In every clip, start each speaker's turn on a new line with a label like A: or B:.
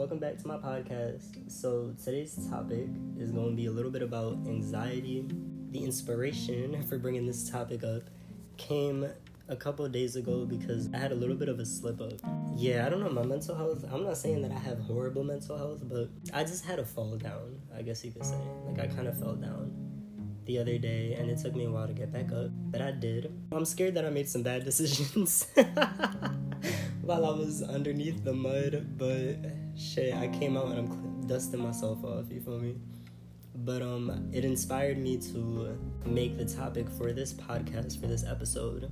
A: welcome back to my podcast. So, today's topic is going to be a little bit about anxiety. The inspiration for bringing this topic up came a couple days ago because I had a little bit of a slip up. Yeah, I don't know, my mental health, I'm not saying that I have horrible mental health, but I just had a fall down, I guess you could say. Like, I kind of fell down the other day and it took me a while to get back up, but I did. I'm scared that I made some bad decisions while I was underneath the mud, but shit, I came out and I'm dusting myself off, you feel me? But um it inspired me to make the topic for this podcast for this episode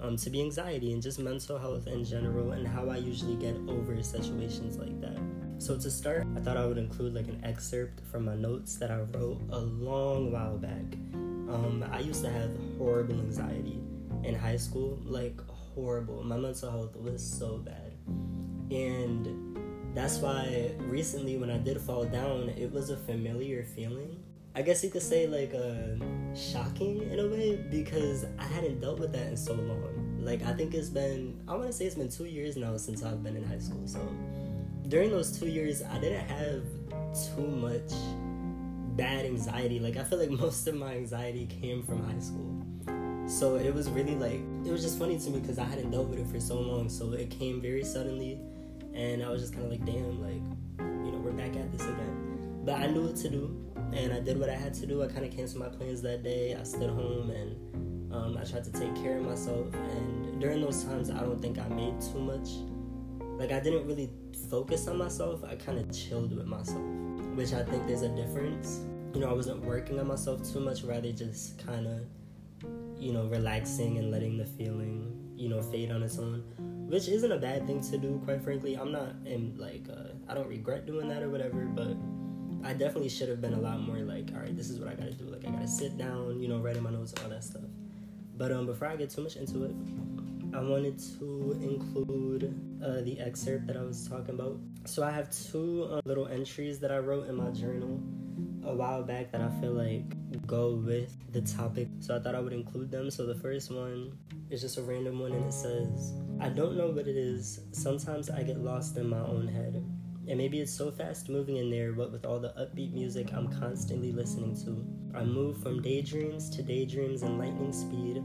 A: um, to be anxiety and just mental health in general and how I usually get over situations like that. So to start, I thought I would include like an excerpt from my notes that I wrote a long while back. Um, I used to have horrible anxiety in high school, like horrible. My mental health was so bad. And that's why recently when I did fall down, it was a familiar feeling. I guess you could say like uh, shocking in a way because I hadn't dealt with that in so long. Like I think it's been I want to say it's been 2 years now since I've been in high school. So during those two years, I didn't have too much bad anxiety. Like, I feel like most of my anxiety came from high school. So it was really like, it was just funny to me because I hadn't dealt with it for so long. So it came very suddenly. And I was just kind of like, damn, like, you know, we're back at this again. But I knew what to do. And I did what I had to do. I kind of canceled my plans that day. I stayed home and um, I tried to take care of myself. And during those times, I don't think I made too much like I didn't really focus on myself. I kind of chilled with myself, which I think there's a difference. You know, I wasn't working on myself too much, rather just kind of, you know, relaxing and letting the feeling, you know, fade on its own, which isn't a bad thing to do. Quite frankly, I'm not in like uh, I don't regret doing that or whatever, but I definitely should have been a lot more like, all right, this is what I gotta do. Like I gotta sit down, you know, writing my notes, all that stuff. But um, before I get too much into it, I wanted to include uh, the excerpt that I was talking about. So I have two uh, little entries that I wrote in my journal a while back that I feel like go with the topic. So I thought I would include them. So the first one is just a random one and it says, I don't know what it is. Sometimes I get lost in my own head. And maybe it's so fast moving in there, but with all the upbeat music I'm constantly listening to, I move from daydreams to daydreams in lightning speed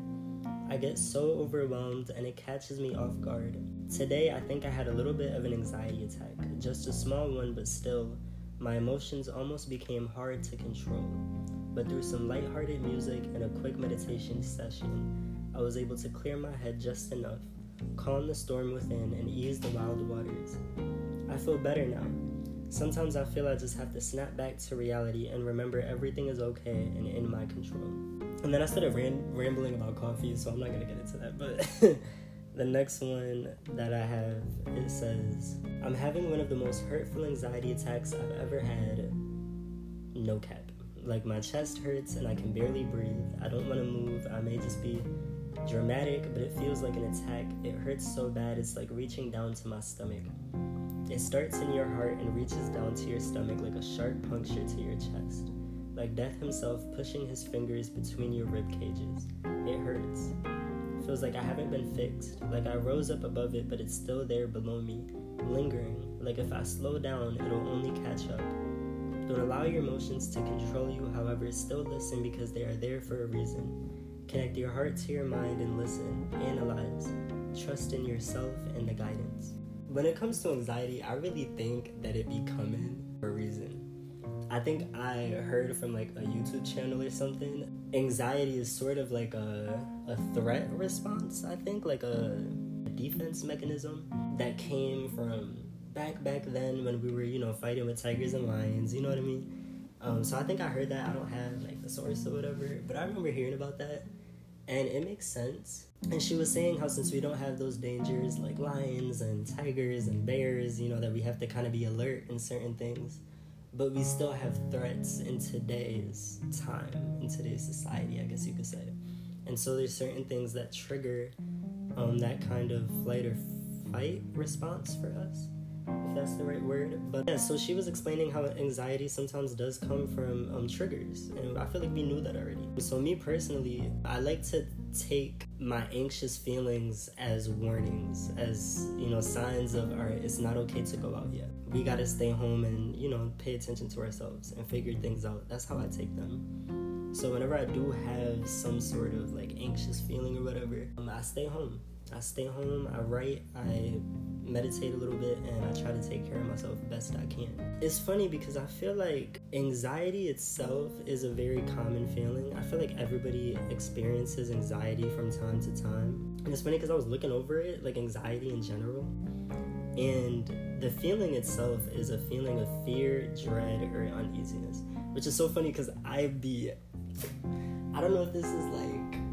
A: I get so overwhelmed and it catches me off guard. Today, I think I had a little bit of an anxiety attack, just a small one, but still, my emotions almost became hard to control. But through some lighthearted music and a quick meditation session, I was able to clear my head just enough, calm the storm within, and ease the wild waters. I feel better now. Sometimes I feel I just have to snap back to reality and remember everything is okay and in my control. And then I started rambling about coffee, so I'm not gonna get into that. But the next one that I have it says, "I'm having one of the most hurtful anxiety attacks I've ever had. No cap. Like my chest hurts and I can barely breathe. I don't want to move. I may just be." Dramatic, but it feels like an attack. It hurts so bad, it's like reaching down to my stomach. It starts in your heart and reaches down to your stomach like a sharp puncture to your chest like death himself pushing his fingers between your rib cages. It hurts. Feels like I haven't been fixed, like I rose up above it, but it's still there below me, lingering, like if I slow down, it'll only catch up. Don't allow your emotions to control you, however, still listen because they are there for a reason. Connect your heart to your mind and listen, analyze, trust in yourself and the guidance. When it comes to anxiety, I really think that it be coming for a reason I think I heard from like a YouTube channel or something. Anxiety is sort of like a, a threat response, I think, like a, defense mechanism that came from back back then when we were, you know, fighting with tigers and lions, you know what I mean? Um, so I think I heard that. I don't have like the source or whatever, but I remember hearing about that and it makes sense. And she was saying how since we don't have those dangers like lions and tigers and bears, you know, that we have to kind of be alert in certain things but we still have threats in today's time, in today's society, I guess you could say. And so there's certain things that trigger um, that kind of flight or fight response for us. If that's the right word. But yeah, so she was explaining how anxiety sometimes does come from um, triggers, and I feel like we knew that already. So me personally, I like to take my anxious feelings as warnings, as you know, signs of all right, it's not okay to go out yet. We gotta stay home and you know pay attention to ourselves and figure things out. That's how I take them. So whenever I do have some sort of like anxious feeling or whatever, um, I stay home. I stay home. I write. I meditate a little bit and I try to take care of myself best I can. It's funny because I feel like anxiety itself is a very common feeling. I feel like everybody experiences anxiety from time to time. And it's funny because I was looking over it, like anxiety in general. And the feeling itself is a feeling of fear, dread, or uneasiness. Which is so funny because I be I don't know if this is like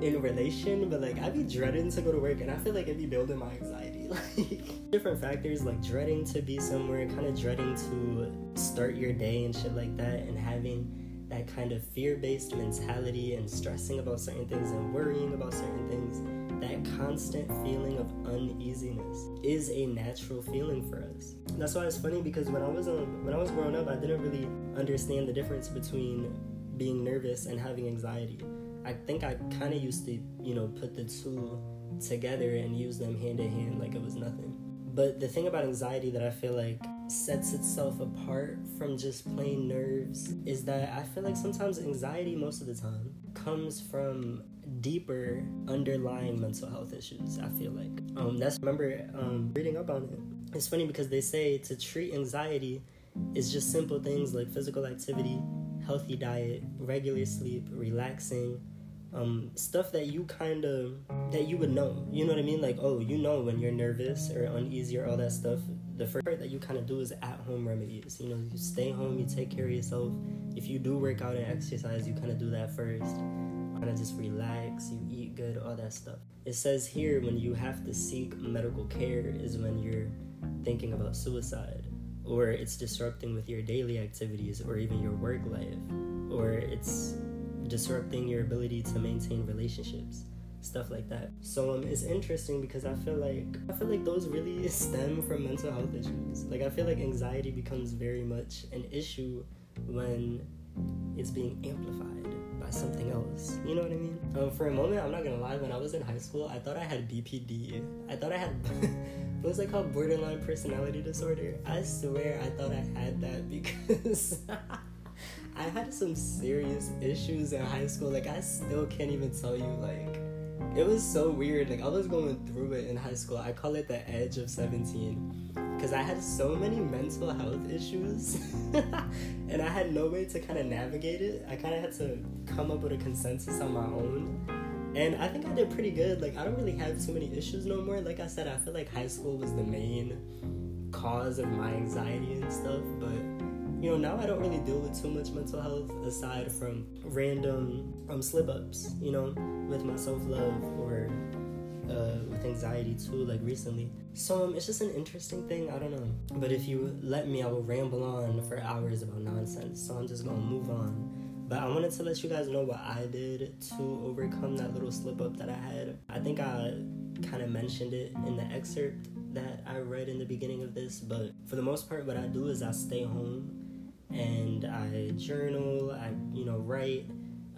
A: in relation, but like I be dreading to go to work and I feel like it be building my anxiety. Like different factors like dreading to be somewhere, kind of dreading to start your day and shit like that, and having that kind of fear-based mentality and stressing about certain things and worrying about certain things. That constant feeling of uneasiness is a natural feeling for us. That's why it's funny because when I was um, when I was growing up, I didn't really understand the difference between being nervous and having anxiety. I think I kind of used to, you know, put the two together and use them hand in hand like it was nothing. But the thing about anxiety that I feel like sets itself apart from just plain nerves is that I feel like sometimes anxiety, most of the time, comes from deeper underlying mental health issues. I feel like um, that's remember um, reading up on it. It's funny because they say to treat anxiety is just simple things like physical activity, healthy diet, regular sleep, relaxing, um, stuff that you kind of that you would know. You know what I mean? Like, oh, you know when you're nervous or uneasy or all that stuff. The first part that you kind of do is at home remedies. You know, you stay home, you take care of yourself. If you do work out and exercise, you kind of do that first. Kind of just relax, you eat good, all that stuff. It says here when you have to seek medical care is when you're thinking about suicide or it's disrupting with your daily activities or even your work life or it's disrupting your ability to maintain relationships stuff like that. So um it's interesting because i feel like i feel like those really stem from mental health issues. Like i feel like anxiety becomes very much an issue when it's being amplified by something else. You know what i mean? Um, for a moment i'm not gonna lie when i was in high school i thought i had bpd i thought i had what was it called? Borderline personality disorder? I swear i thought i had that because I had some serious issues in high school. Like I still can't even tell you like it was so weird. Like I was going through it in high school. I call it the edge of 17 because I had so many mental health issues and I had no way to kind of navigate it. I kind of had to come up with a consensus on my own. And I think I did pretty good. Like I don't really have too many issues no more. Like I said, I feel like high school was the main cause of my anxiety and stuff, but you know, now I don't really deal with too much mental health aside from random um, slip ups, you know, with my self love or uh, with anxiety too, like recently. So um, it's just an interesting thing. I don't know. But if you let me, I will ramble on for hours about nonsense. So I'm just gonna move on. But I wanted to let you guys know what I did to overcome that little slip up that I had. I think I kind of mentioned it in the excerpt that I read in the beginning of this, but for the most part, what I do is I stay home and I journal, I you know write,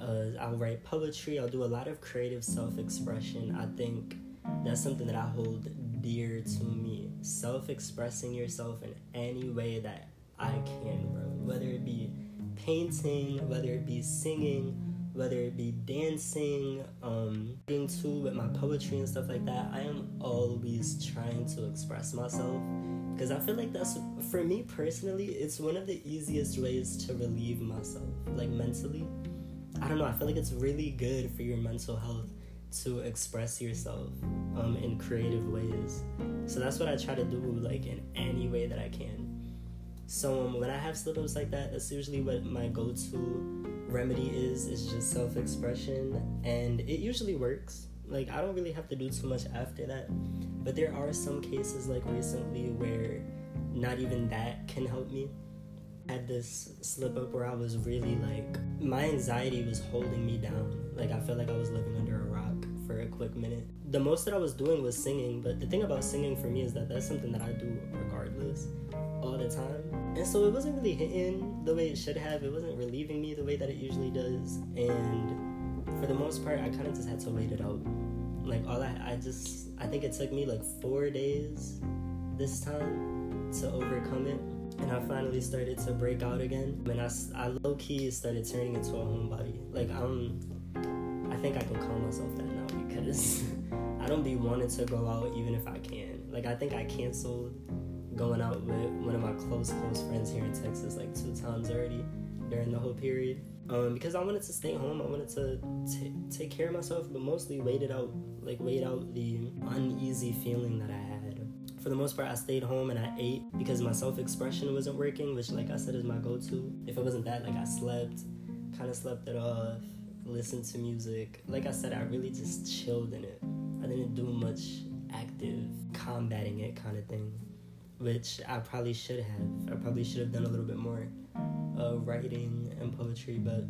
A: uh, I'll write poetry, I'll do a lot of creative self-expression. I think that's something that I hold dear to me. Self-expressing yourself in any way that I can, bro. Whether it be painting, whether it be singing, whether it be dancing, um, being too with my poetry and stuff like that. I am always trying to express myself because I feel like that's for me personally, it's one of the easiest ways to relieve myself, like mentally. I don't know, I feel like it's really good for your mental health to express yourself um, in creative ways. So that's what I try to do, like in any way that I can. So um, when I have slip ups like that, that's usually what my go to remedy is. Is just self expression, and it usually works. Like I don't really have to do too much after that. But there are some cases like recently where not even that can help me. I had this slip up where I was really like my anxiety was holding me down. Like I felt like I was living under a rock for a quick minute. The most that I was doing was singing, but the thing about singing for me is that that's something that I do regardless all the time. And so it wasn't really hitting the way it should have. It wasn't relieving me the way that it usually does. And for the most part, I kind of just had to wait it out. Like all I, I just, I think it took me like four days this time to overcome it. And I finally started to break out again. And I, I low key started turning into a homebody. Like I'm, I think I can call myself that now because I don't be wanting to go out even if I can. Like I think I canceled going out with one of my close close friends here in Texas like two times already during the whole period. Um, because I wanted to stay home, I wanted to t- take care of myself, but mostly wait it out, like wait out the uneasy feeling that I had. For the most part, I stayed home and I ate because my self expression wasn't working, which, like I said, is my go to. If it wasn't that, like I slept, kind of slept it off, listened to music. Like I said, I really just chilled in it. I didn't do much active combating it kind of thing which I probably should have. I probably should have done a little bit more uh, writing and poetry, but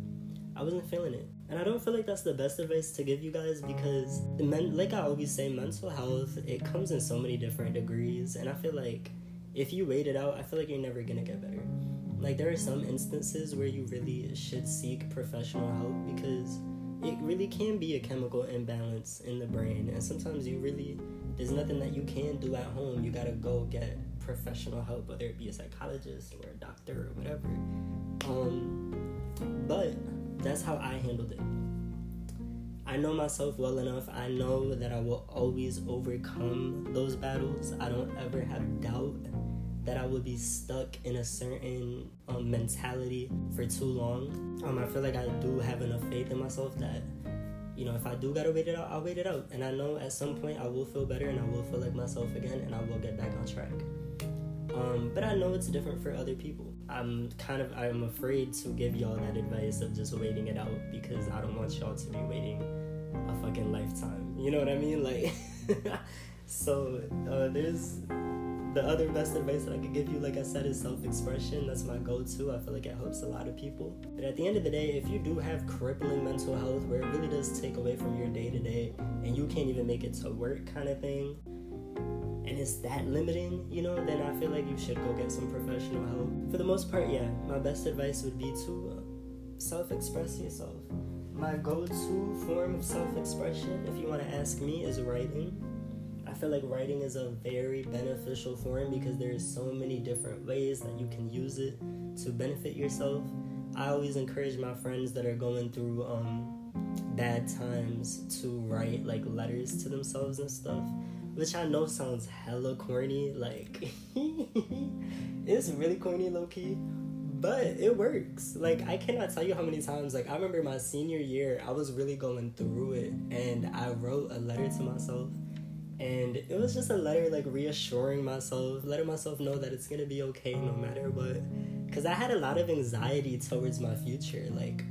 A: I wasn't feeling it. And I don't feel like that's the best advice to give you guys because, men- like I always say, mental health, it comes in so many different degrees. And I feel like if you wait it out, I feel like you're never gonna get better. Like, there are some instances where you really should seek professional help because it really can be a chemical imbalance in the brain. And sometimes you really, there's nothing that you can do at home. You gotta go get professional help, whether it be a psychologist or a doctor or whatever. Um, but that's how I handled it. I know myself well enough. I know that I will always overcome those battles. I don't ever have doubt that I would be stuck in a certain um, mentality for too long. Um, I feel like I do have enough faith in myself that, you know, if I do gotta wait it out, I'll wait it out. And I know at some point I will feel better and I will feel like myself again and I will get back on track. Um, but I know it's different for other people. I'm kind of I'm afraid to give y'all that advice of just waiting it out because I don't want y'all to be waiting a fucking lifetime. You know what I mean? Like, so uh, there's the other best advice that I could give you, like I said, is self expression. That's my go to. I feel like it helps a lot of people. But at the end of the day, if you do have crippling mental health where it really does take away from your day to day and you can't even make it to work, kind of thing, and it's that limiting, you know, then I feel like you should go get some professional help. For the most part, yeah, my best advice would be to uh, self express yourself. My go to form of self expression, if you want to ask me, is writing. I feel like writing is a very beneficial form because there's so many different ways that you can use it to benefit yourself. I always encourage my friends that are going through um, bad times to write like letters to themselves and stuff which I know sounds hella corny. Like, it's really corny, low key, but it works. Like, I cannot tell you how many times. Like, I remember my senior year, I was really going through it, and I wrote a letter to myself. And it was just a letter like reassuring myself, letting myself know that it's gonna be okay no matter what. Cause I had a lot of anxiety towards my future. Like,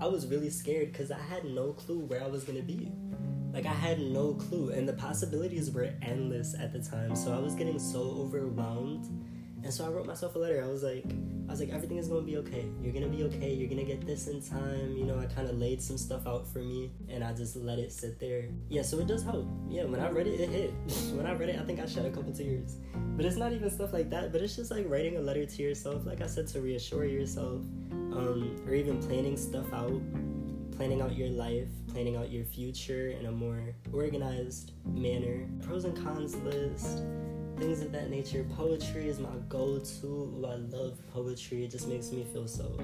A: I was really scared because I had no clue where I was gonna be. Like I had no clue, and the possibilities were endless at the time. So I was getting so overwhelmed, and so I wrote myself a letter. I was like, I was like, everything is gonna be okay. You're gonna be okay. You're gonna get this in time. You know, I kind of laid some stuff out for me, and I just let it sit there. Yeah, so it does help. Yeah, when I read it, it hit. when I read it, I think I shed a couple tears. But it's not even stuff like that. But it's just like writing a letter to yourself, like I said, to reassure yourself, um, or even planning stuff out planning out your life, planning out your future in a more organized manner. Pros and cons list, things of that nature. Poetry is my go to. I love poetry, it just makes me feel so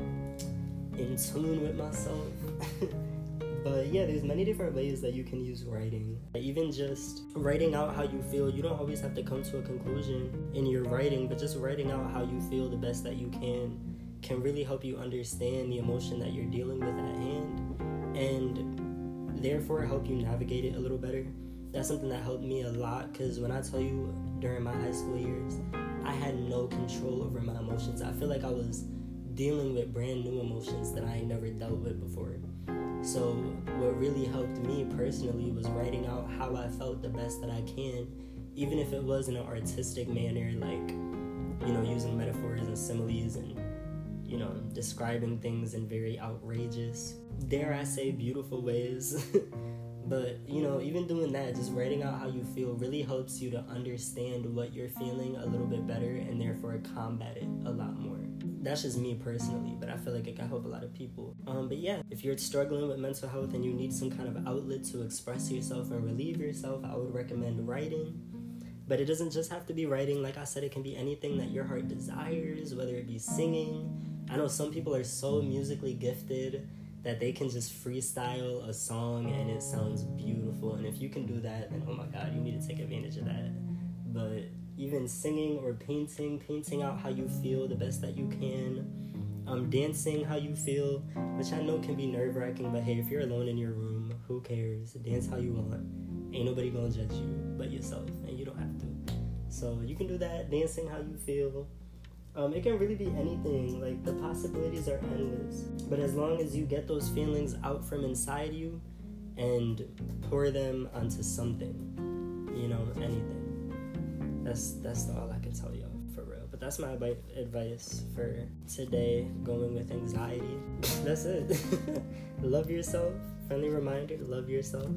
A: in tune with myself. but yeah, there's many different ways that you can use writing. Even just writing out how you feel, you don't always have to come to a conclusion in your writing, but just writing out how you feel the best that you can can really help you understand the emotion that you're dealing with at hand and therefore help you navigate it a little better. That's something that helped me a lot because when I tell you during my high school years, I had no control over my emotions. I feel like I was dealing with brand new emotions that I never dealt with before. So, what really helped me personally was writing out how I felt the best that I can, even if it was in an artistic manner, like, you know, using metaphors and similes and, you know, describing things in very outrageous dare I say, beautiful ways. But you know, even doing that, just writing out how you feel really helps you to understand what you're feeling a little bit better and therefore combat it a lot more. That's just me personally, but I feel like it can help a lot of people. Um, but yeah, if you're struggling with mental health and you need some kind of outlet to express yourself and relieve yourself, I would recommend writing. But it doesn't just have to be writing. Like I said, it can be anything that your heart desires, whether it be singing. I know some people are so musically gifted that they can just freestyle a song and it sounds beautiful. And if you can do that, then oh my god, you need to take advantage of that. But even singing or painting, painting out how you feel the best that you can, um, dancing how you feel, which I know can be nerve wracking, but hey, if you're alone in your room, who cares? Dance how you want. Ain't nobody gonna judge you but yourself, and you don't have. So you can do that, dancing how you feel, um, it can really be anything. Like the possibilities are endless. But as long as you get those feelings out from inside you and pour them onto something, you know, anything. That's that's all I can tell y'all for real. But that's my advice for today. Going with anxiety. that's it. love yourself. Friendly reminder: love yourself.